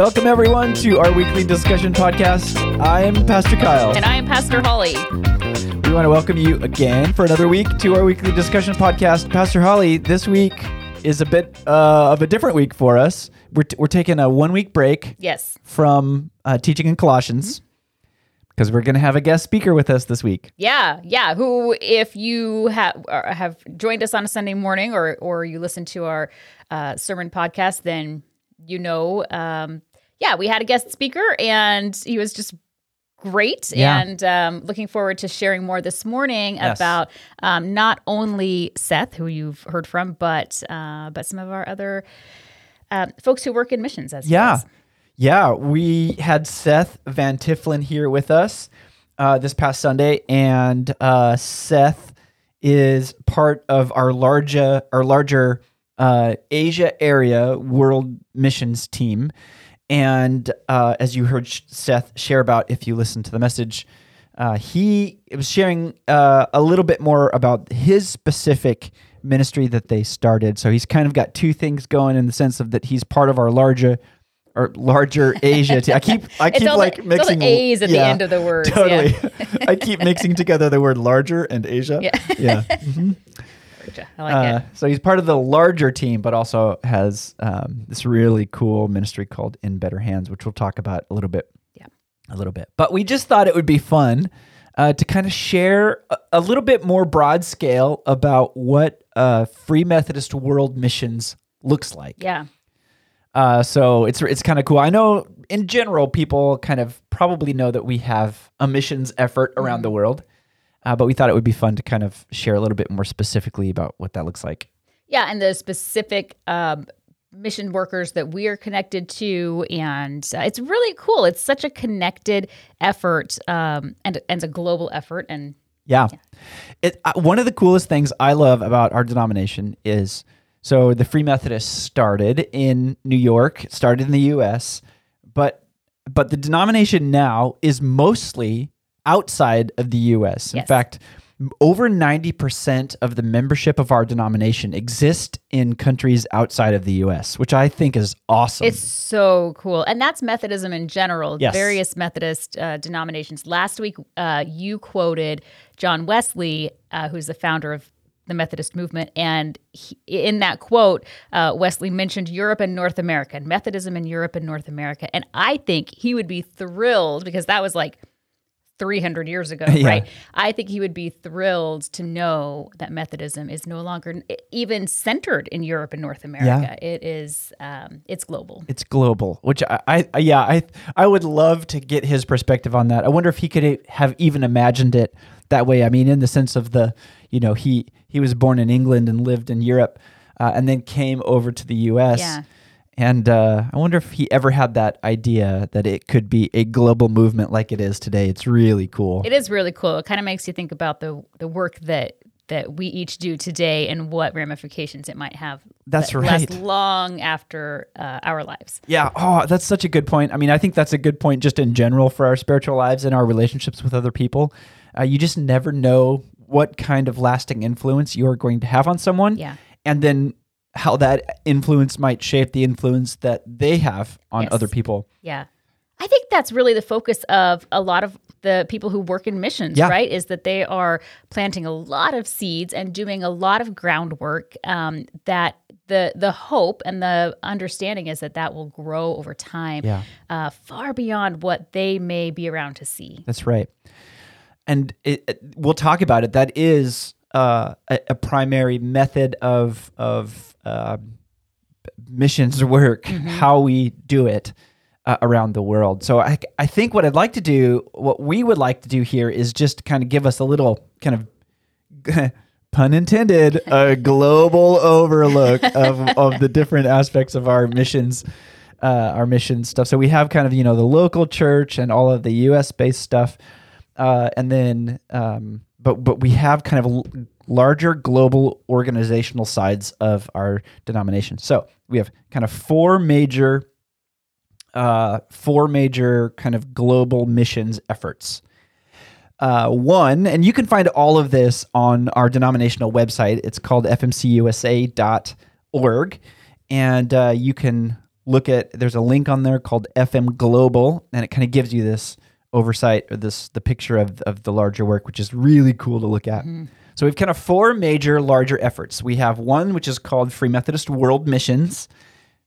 Welcome, everyone, to our weekly discussion podcast. I'm Pastor Kyle. And I am Pastor Holly. We want to welcome you again for another week to our weekly discussion podcast. Pastor Holly, this week is a bit uh, of a different week for us. We're, t- we're taking a one week break Yes. from uh, teaching in Colossians because we're going to have a guest speaker with us this week. Yeah, yeah. Who, if you have have joined us on a Sunday morning, or or you listen to our uh, sermon podcast, then you know. Um, yeah, we had a guest speaker, and he was just great. Yeah. And um, looking forward to sharing more this morning Yes. about um, not only Seth, who you've heard from, but uh, but some of our other uh, folks who work in missions as Yeah. does. Yeah. We had Seth Van Tiflin here with us uh, this past Sunday, and uh, Seth is part of our larger, our larger uh, Asia area world missions team. And uh, as you heard Seth share about, if you listen to the message, uh, he was sharing uh, a little bit more about his specific ministry that they started. So he's kind of got two things going in the sense of that he's part of our larger, or larger Asia. Team. I keep, I keep the- like the mixing A's at the yeah, end of the yeah. Totally, I keep mixing together the word larger and Asia. Yeah. yeah. I like Uh, it. so he's part of the larger team, but also has um, this really cool ministry called In Better Hands, which we'll talk about a little bit. Yeah. a little bit. But we just thought it would be fun uh, to kind of share a, a little bit more broad scale about what uh, Free Methodist World Missions looks like. Yeah. Uh, so it's it's kind of cool. I know in general people kind of probably know that we have a missions effort around the world, uh, but we thought it would be fun to kind of share a little bit more specifically about what that looks like. Yeah, and the specific um, mission workers that we are connected to, and uh, it's really cool. It's such a connected effort, um, and and a global effort, and Yeah. It uh, one of the coolest things I love about our denomination is so the Free Methodists started in New York, started in the US, but but the denomination now is mostly outside of the US. In fact, over 90% of the membership of our denomination exist in countries outside of the US, which I think is awesome. it's so cool. And that's Methodism in general. Yes. Various Methodist uh, denominations. Last week, uh, you quoted John Wesley, uh, who's the founder of the Methodist movement, and he, in that quote, uh, Wesley mentioned Europe and North America, and Methodism in Europe and North America. And I think he would be thrilled because that was like 300 years ago, Yeah. right? I think he would be thrilled to know that Methodism is no longer even centered in Europe and North America. It is, um, it's global. it's global, which I, I yeah, I I would love to get his perspective on that. I wonder if he could have even imagined it that way. I mean, in the sense of the, you know, he he was born in England and lived in Europe, uh, and then came over to the U.S. Yeah. And uh, I wonder if he ever had that idea that it could be a global movement like it is today. It's really cool. It is really cool. It kind of makes you think about the the work that that we each do today and what ramifications it might have. That's that right. Last long after uh, our lives. Yeah. Oh, that's such a good point. I mean, I think that's a good point just in general for our spiritual lives and our relationships with other people. Uh, you just never know what kind of lasting influence you're going to have on someone. Yeah. And then how that influence might shape the influence that they have on Yes. other people. Yeah. I think that's really the focus of a lot of the people who work in missions, Yeah. right? Is that they are planting a lot of seeds and doing a lot of groundwork um, that the the hope and the understanding is that that will grow over time Yeah. uh, far beyond what they may be around to see. That's right. And it, it- we'll talk about it. That is uh, a, a primary method of of uh, missions work, how we do it uh, around the world. So I, I think what I'd like to do, what we would like to do here, is just kind of give us a little kind of pun intended, a global overlook of, of the different aspects of our missions, uh, our mission stuff. So we have kind of, you know, the local church and all of the US based stuff. Uh, and then, um, but, but we have kind of larger global organizational sides of our denomination. So we have kind of four major, uh, four major kind of global missions efforts. Uh, one, and you can find all of this on our denominational website. It's called fmcusa.org. And uh, you can look at there's a link on there called FM Global, and it kind of gives you this oversight or this the picture of of the larger work, which is really cool to look at. So we've kind of four major larger efforts. We have one which is called Free Methodist World Missions,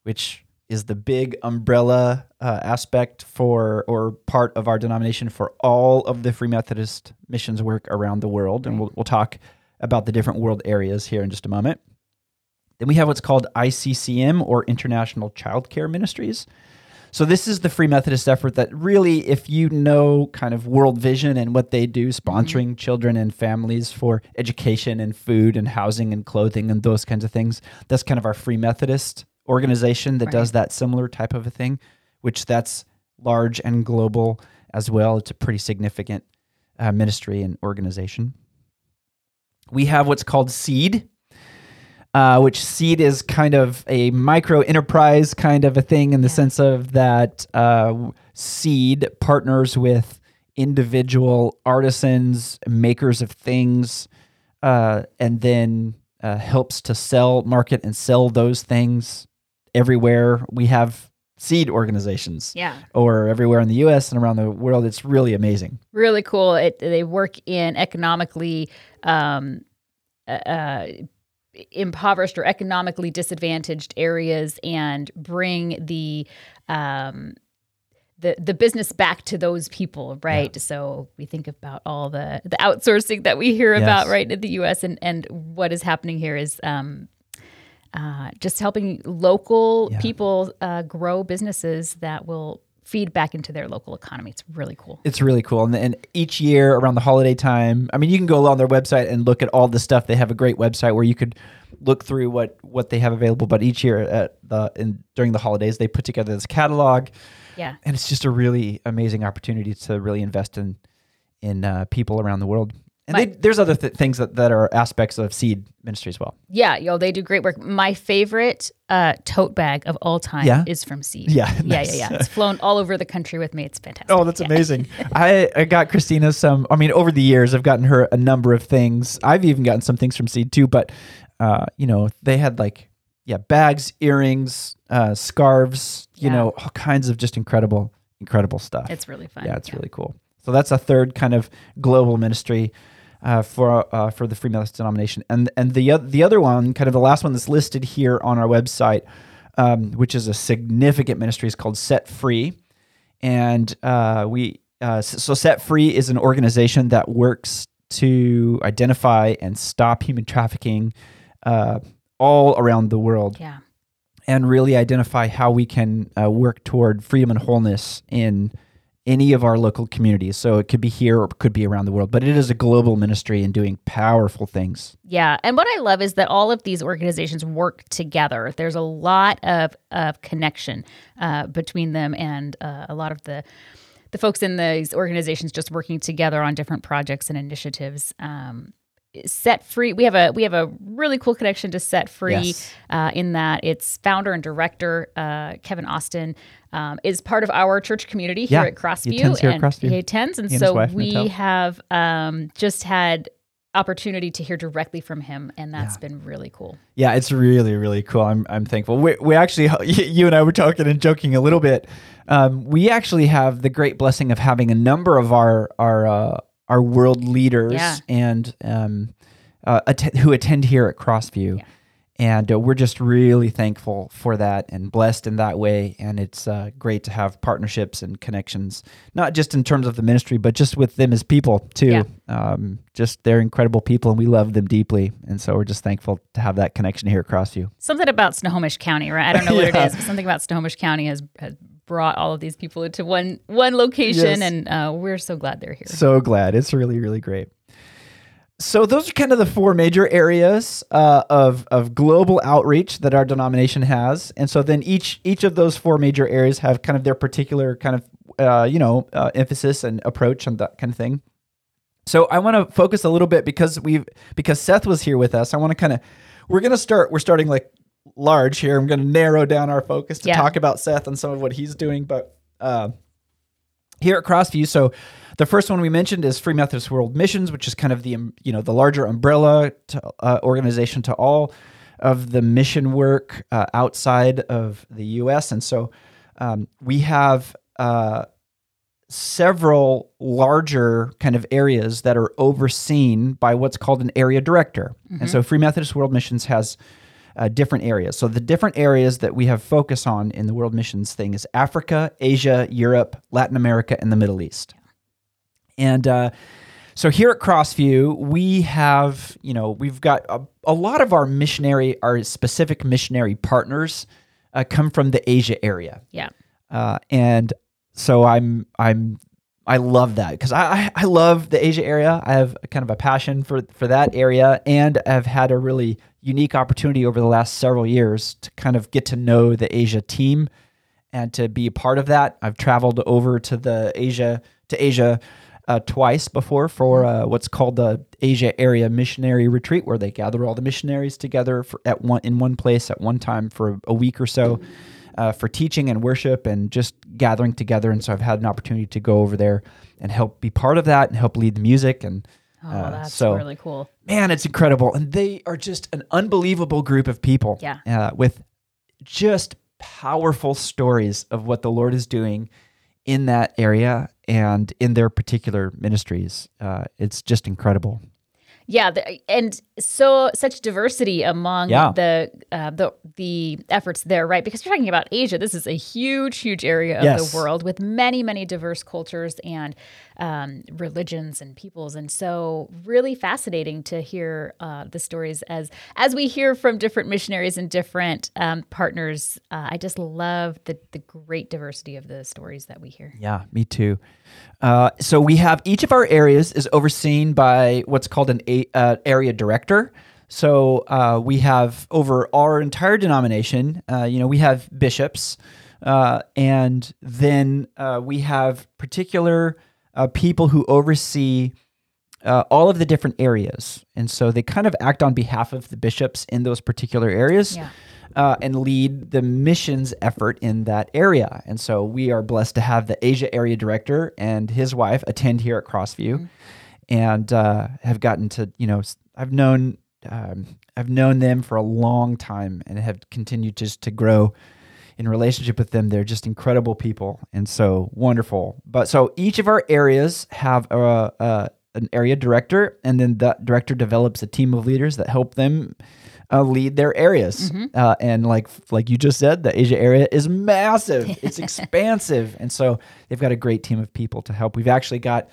which is the big umbrella uh, aspect for or part of our denomination for all of the Free Methodist missions work around the world, and we'll we'll talk about the different world areas here in just a moment. Then we have what's called ICCM or International Child Care Ministries. So this is the Free Methodist effort that really, if you know kind of World Vision and what they do, sponsoring children and families for education and food and housing and clothing and those kinds of things, that's kind of our Free Methodist organization that does that similar type of a thing, which that's large and global as well. It's a pretty significant uh, ministry and organization. We have what's called Seed, uh, which seed is kind of a micro enterprise kind of a thing in the sense of that uh, seed partners with individual artisans, makers of things, uh, and then uh, helps to sell, market, and sell those things everywhere. We have seed organizations, Yeah. or everywhere in the U.S. and around the world. It's really amazing. really cool. It they work in economically um, uh, impoverished or economically disadvantaged areas and bring the um, the the business back to those people, right? So we think about all the the outsourcing that we hear about right in the U.S. and and what is happening here is. Um, uh, just helping local Yeah. people uh, grow businesses that will feed back into their local economy. It's really cool. It's really cool. And, and each year around the holiday time, I mean, you can go on their website and look at all the stuff. They have a great website where you could look through what what they have available. But each year at the in, during the holidays, they put together this catalog, Yeah. and it's just a really amazing opportunity to really invest in in uh, people around the world. And My- they, there's other th- things that, that are aspects of seed ministry as well. Yeah, yo, they do great work. My favorite uh, tote bag of all time Yeah? is from Seed. Yeah, yeah, yeah, yeah. It's flown all over the country with me. It's fantastic. Oh, that's Yeah. amazing. I, I got Christina some, I mean, over the years, I've gotten her a number of things. I've even gotten some things from Seed too, but, uh, you know, they had like, yeah, bags, earrings, uh, scarves, you Yeah. know, all kinds of just incredible, incredible stuff. It's really fun. yeah, it's really cool. So that's a third kind of global ministry uh, for uh, for the Free Methodist denomination, and and the the other one, kind of the last one that's listed here on our website, um, which is a significant ministry, is called Set Free, and uh, we uh, so Set Free is an organization that works to identify and stop human trafficking uh, all around the world. Yeah. and really identify how we can uh, work toward freedom and wholeness in any of our local communities. So it could be here or it could be around the world, but it is a global ministry and doing powerful things. Yeah. And what I love is that all of these organizations work together. There's a lot of, of connection uh, between them and uh, a lot of the the folks in these organizations just working together on different projects and initiatives. Um, Set Free, we have a we have a really cool connection to Set Free Yes. uh, in that its founder and director uh, Kevin Austin um, is part of our church community here Yeah, at Crossview. attends here at and Crossview. He attends, and He and so wife, we Natelle. have um, just had opportunity to hear directly from him, and that's Yeah. been really cool. Yeah, it's really, really cool. I'm, I'm thankful. We, we actually, you and I were talking and joking a little bit. Um, we actually have the great blessing of having a number of our our uh, our world leaders Yeah. and um, uh, att- who attend here at Crossview, Yeah. And uh, we're just really thankful for that and blessed in that way. And it's uh, great to have partnerships and connections, not just in terms of the ministry, but just with them as people too. Yeah. Um, just they're incredible people, and we love them deeply. And so we're just thankful to have that connection here at Crossview. Something about Snohomish County, right? I don't know what Yeah. it is, but something about Snohomish County has, has brought all of these people into one one location, Yes. and uh, we're so glad they're here. So glad. It's really, really great. So those are kind of the four major areas uh, of of global outreach that our denomination has, and so then each each of those four major areas have kind of their particular kind of uh, you know uh, emphasis and approach and that kind of thing. So I want to focus a little bit because we've because Seth was here with us. I want to kind of we're gonna start. We're starting like large here. I'm gonna narrow down our focus to Yeah. talk about Seth and some of what he's doing, but. Uh, here at Crossview. So the first one we mentioned is Free Methodist World Missions, which is kind of the um, you know the larger umbrella to, uh, organization to all of the mission work uh, outside of the U.S. And so um, we have uh, several larger kind of areas that are overseen by what's called an area director. And so Free Methodist World Missions has uh, different areas. So the different areas that we have focus on in the World Missions thing is Africa, Asia, Europe, Latin America, and the Middle East. And uh, so here at Crossview, we have, you know, we've got a, a lot of our missionary, our specific missionary partners uh, come from the Asia area. Yeah. Uh, and so I'm I'm I love that because I, I love the Asia area. I have kind of a passion for for that area, and I've had a really unique opportunity over the last several years to kind of get to know the Asia team and to be a part of that. I've traveled over to the Asia to Asia uh, twice before for uh, what's called the Asia Area Missionary Retreat, where they gather all the missionaries together for, at one in one place at one time for a week or so uh, for teaching and worship and just gathering together. And so I've had an opportunity to go over there and help be part of that and help lead the music. And Oh, uh, that's so really cool. man, it's incredible. And they are just an unbelievable group of people. Yeah. Uh, with just powerful stories of what the Lord is doing in that area and in their particular ministries. Uh, it's just incredible. Yeah, the, and so such diversity among Yeah. the uh, the the efforts there, right? Because you're talking about Asia. This is a huge, huge area of Yes. the world with many, many diverse cultures and um, religions and peoples, and so really fascinating to hear uh, the stories as as we hear from different missionaries and different um, partners. Uh, I just love the the great diversity of the stories that we hear. Yeah, me too. Uh, so we have each of our areas is overseen by what's called an a, uh, area director. So uh, we have over our entire denomination. Uh, you know, we have bishops, uh, and then uh, we have particular uh, people who oversee uh, all of the different areas, and so they kind of act on behalf of the bishops in those particular areas Yeah. uh, and lead the missions effort in that area. And so we are blessed to have the Asia area director and his wife attend here at Crossview, and uh, have gotten to you know I've known um, I've known them for a long time and have continued just to grow in relationship with them. They're just incredible people and so wonderful. But so each of our areas have a, a an area director, and then that director develops a team of leaders that help them uh, lead their areas. Uh, and like like you just said, the Asia area is massive. It's expansive, and so they've got a great team of people to help. We've actually got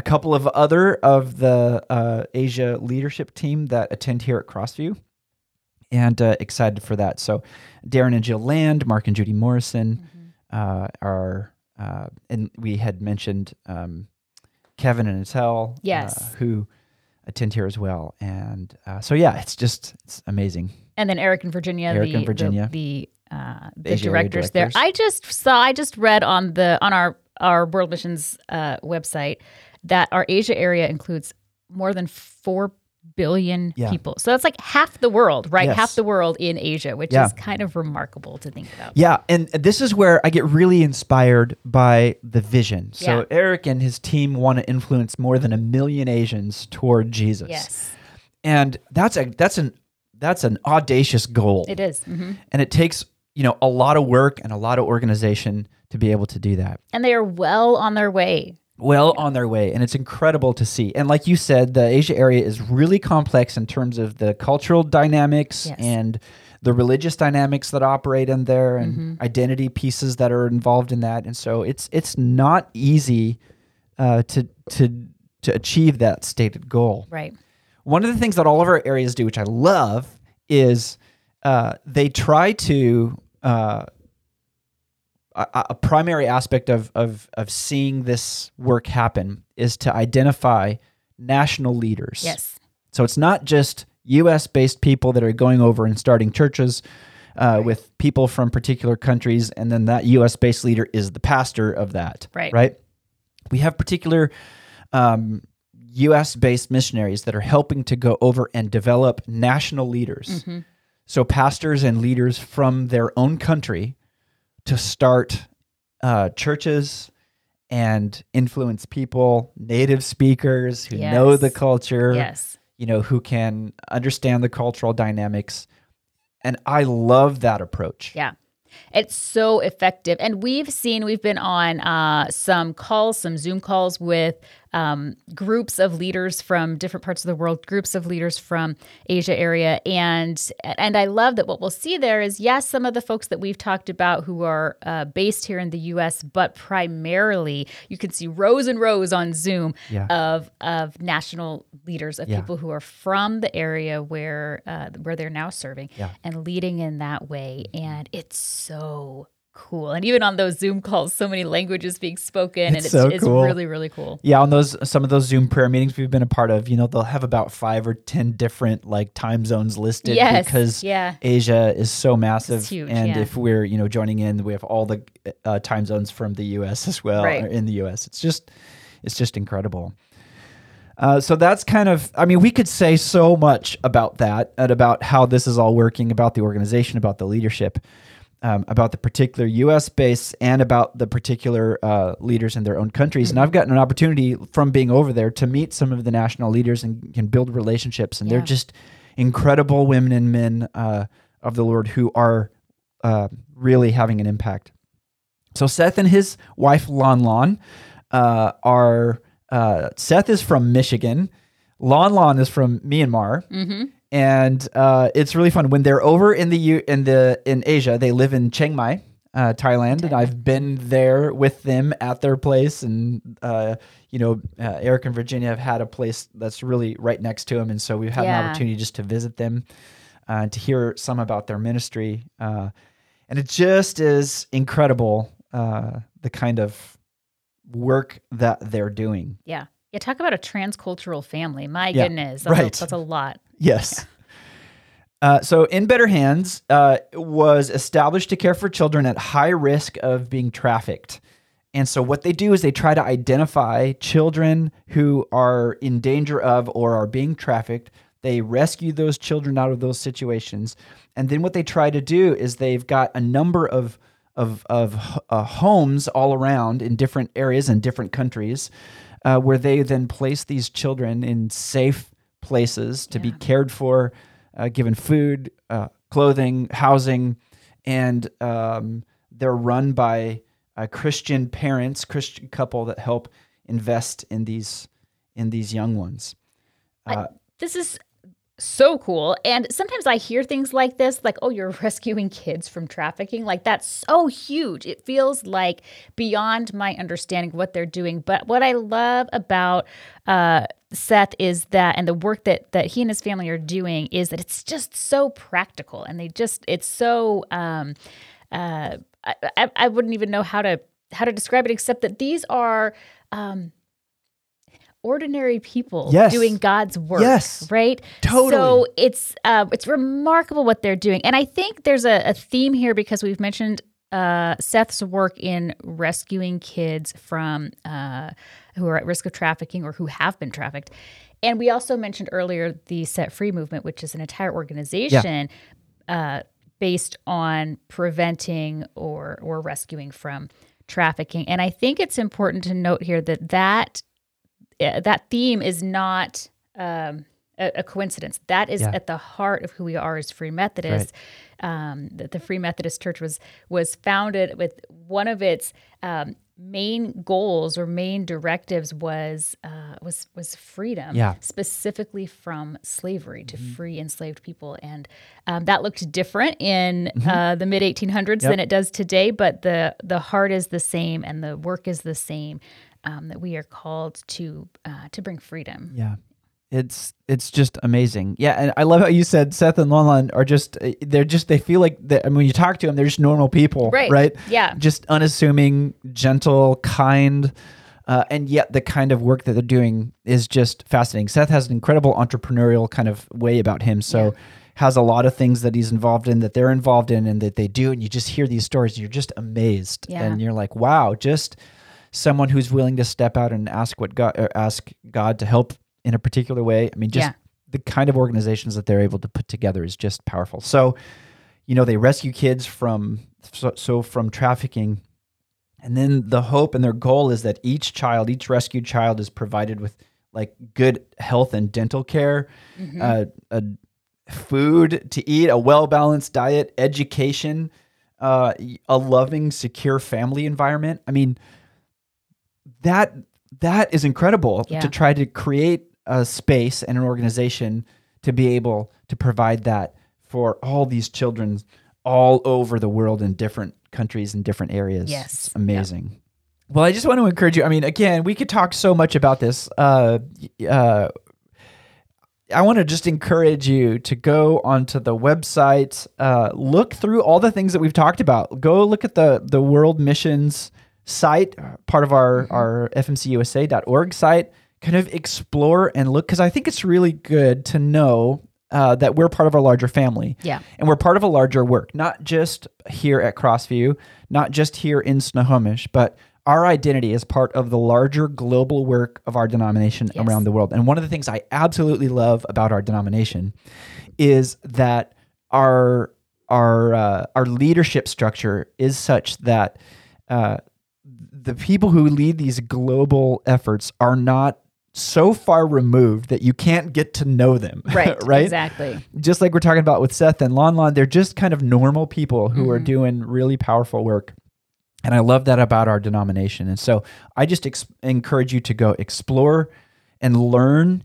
a couple of other of the uh, Asia leadership team that attend here at Crossview, and uh, excited for that. So Darren and Jill Land, Mark and Judy Morrison uh, are, uh, and we had mentioned um, Kevin and Yes. uh, who attend here as well. And uh, so yeah, it's just it's amazing. and then Eric and Virginia, Eric the, and Virginia. the the, uh, the Asia directors there. I just saw, I just read on the on our our World Missions uh, website that our Asia area includes more than four billion Yeah. people. So that's like half the world, right? Yes. Half the world in Asia, which Yeah. is kind of remarkable to think about. Yeah, and this is where I get really inspired by the vision. So Yeah. Eric and his team want to influence more than a million Asians toward Jesus. Yes, and that's a that's an that's an audacious goal. it is. Mhm. and it takes you know a lot of work and a lot of organization to be able to do that And they are well on their way. Well on their way and it's incredible to see and like you said the asia area is really complex in terms of the cultural dynamics Yes. and the religious dynamics that operate in there and Mm-hmm. identity pieces that are involved in that and so it's it's not easy uh, to to to achieve that stated goal Right. one of the things that all of our areas do, which I love, is uh, they try to uh, a, a primary aspect of, of of seeing this work happen is to identify national leaders. Yes. So it's not just U.S. based people that are going over and starting churches uh, with people from particular countries, and then that U.S. based leader is the pastor of that. Right. Right. We have particular um, U.S. based missionaries that are helping to go over and develop national leaders. So pastors and leaders from their own country to start uh, churches and influence people, native speakers who know the culture Yes. you know, who can understand the cultural dynamics And I love that approach. Yeah. It's so effective. And we've seen, we've been on uh, some calls, some Zoom calls with um, groups of leaders from different parts of the world, groups of leaders from Asia area, and and I love that what we'll see there is yes, some of the folks that we've talked about who are uh, based here in the U.S., but primarily you can see rows and rows on Zoom Yeah. of of national leaders of Yeah. people who are from the area where uh, where they're now serving Yeah. and leading in that way, and it's so cool. And even on those Zoom calls, so many languages being spoken, and It's it's so it's cool. really really cool. Yeah, on those some of those Zoom prayer meetings we've been a part of, you know, they'll have about five or ten different like time zones listed Yes, because yeah. Asia is so massive, huge, and yeah. if we're you know joining in, we have all the uh, time zones from the U.S. as well Right. or in the U.S. It's just it's just incredible. Uh, so that's kind of, I mean, we could say so much about that and about how this is all working, about the organization, about the leadership, um, about the particular U.S. base, and about the particular uh, leaders in their own countries. And I've gotten an opportunity from being over there to meet some of the national leaders and can build relationships. And they're just incredible women and men uh, of the Lord who are uh, really having an impact. So Seth and his wife Lon Lon uh, are uh, Seth is from Michigan, Lon Lon is from Myanmar, Mm-hmm. And uh, it's really fun when they're over in the U- in the in Asia. They live in Chiang Mai, uh, Thailand, and I've been there with them at their place, and uh, you know, uh, Eric and Virginia have had a place that's really right next to them, and so we've had Yeah. an opportunity just to visit them, uh, to hear some about their ministry, uh, and it just is incredible uh, the kind of work that they're doing. Yeah. Yeah, talk about a transcultural family. My Yeah, goodness, that's, right. a, that's a lot. Yes. Uh, so, In Better Hands uh, was established to care for children at high risk of being trafficked. And so, what they do is they try to identify children who are in danger of or are being trafficked. They rescue those children out of those situations. And then, what they try to do is they've got a number of of, of uh, homes all around in different areas and different countries uh, where they then place these children in safe places to be cared for, uh, given food, uh, clothing, housing, and um, they're run by uh, Christian parents, Christian couple that help invest in these in these young ones. Uh, This is so cool. And sometimes I hear things like this, like, oh, you're rescuing kids from trafficking. Like, that's so huge. It feels like beyond my understanding what they're doing. But what I love about uh, Seth is that, and the work that that he and his family are doing is that it's just so practical, and they just it's so. Um, uh, I, I, wouldn't even know how to how to describe it, except that these are. Um, ordinary people Yes. doing God's work. Yes. Right? Totally. So it's uh, it's remarkable what they're doing. And I think there's a, a theme here because we've mentioned uh, Seth's work in rescuing kids from uh, who are at risk of trafficking or who have been trafficked. And we also mentioned earlier the Set Free movement, which is an entire organization uh, based on preventing or or rescuing from trafficking. And I think it's important to note here that that uh, that theme is not um, a, a coincidence. That is Yeah. at the heart of who we are as Free Methodists. Um, that the Free Methodist Church was was founded with one of its um, main goals or main directives was uh, was was freedom, Yeah. specifically from slavery to free enslaved people, and um, that looked different in uh, the mid 1800s than it does today. But the the heart is the same, and the work is the same. Um, that we are called to uh, to bring freedom. Yeah. It's it's just amazing. Yeah, and I love how you said Seth and Lonlon are just uh, they're just they feel like they, I mean when you talk to them they're just normal people, Right. right? Yeah. Just unassuming, gentle, kind, uh, and yet the kind of work that they're doing is just fascinating. Seth has an incredible entrepreneurial kind of way about him, so has a lot of things that he's involved in that they're involved in and that they do, and you just hear these stories, and you're just amazed, Yeah. and you're like, wow, just someone who's willing to step out and ask what God ask God to help in a particular way. I mean, just Yeah. the kind of organizations that they're able to put together is just powerful. So, you know, they rescue kids from so, so from trafficking, and then the hope and their goal is that each child, each rescued child, is provided with like good health and dental care, uh, a food to eat, a well balanced diet, education, uh, a loving, secure family environment. I mean, that that is incredible Yeah. to try to create a space and an organization to be able to provide that for all these children all over the world in different countries and different areas. Yes. It's amazing. Well, I just want to encourage you. I mean, again, we could talk so much about this. Uh, uh, I want to just encourage you to go onto the website, uh, look through all the things that we've talked about. Go look at the the World Missions site, uh, part of our our fmcusa.org site. Kind of explore and look because I think it's really good to know uh, that we're part of a larger family. Yeah. And we're part of a larger work, not just here at Crossview, not just here in Snohomish, but our identity is part of the larger global work of our denomination Yes. around the world. And one of the things I absolutely love about our denomination is that our our uh, our leadership structure is such that uh, the people who lead these global efforts are not so far removed that you can't get to know them. Right. right Exactly. just like we're talking about with Seth and Lon Lon, they're just kind of normal people who are Mm-hmm. doing really powerful work. And I love that about our denomination. And so I just ex- encourage you to go explore and learn.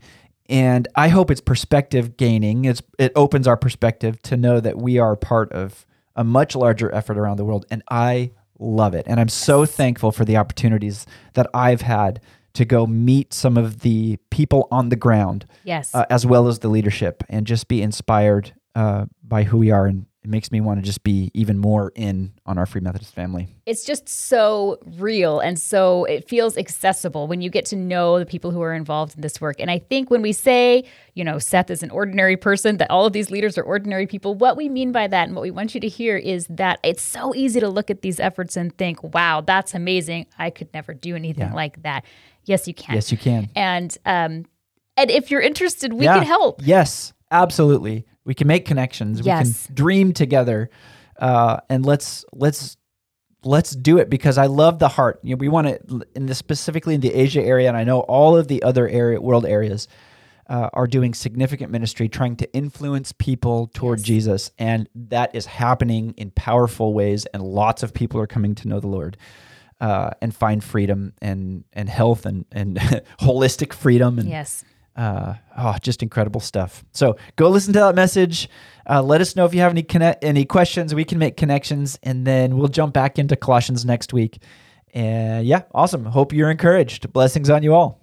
And I hope it's perspective gaining. It's, it opens our perspective to know that we are part of a much larger effort around the world. And I love it. And I'm so thankful for the opportunities that I've had to go meet some of the people on the ground Yes. uh, as well as the leadership and just be inspired uh, by who we are. And it makes me want to just be even more in on our Free Methodist family. it's just so real and so it feels accessible when you get to know the people who are involved in this work. And I think when we say, you know, Seth is an ordinary person, that all of these leaders are ordinary people, what we mean by that and what we want you to hear is that it's so easy to look at these efforts and think, wow, that's amazing. I could never do anything Yeah. like that. Yes, you can. Yes, you can. And um and if you're interested, we Yeah. can help. Yes, absolutely. We can make connections. Yes. We can dream together, uh, and let's let's let's do it because I love the heart. You know, we want to in the specifically in the Asia area, and I know all of the other area world areas uh, are doing significant ministry, trying to influence people toward Yes. Jesus, and that is happening in powerful ways, and lots of people are coming to know the Lord. Uh, and find freedom and and health and and holistic freedom and Yes. uh, oh, just incredible stuff. So go listen to that message. Uh, let us know if you have any connect any questions. We can make connections, and then we'll jump back into Colossians next week. And yeah, awesome. Hope you're encouraged. Blessings on you all.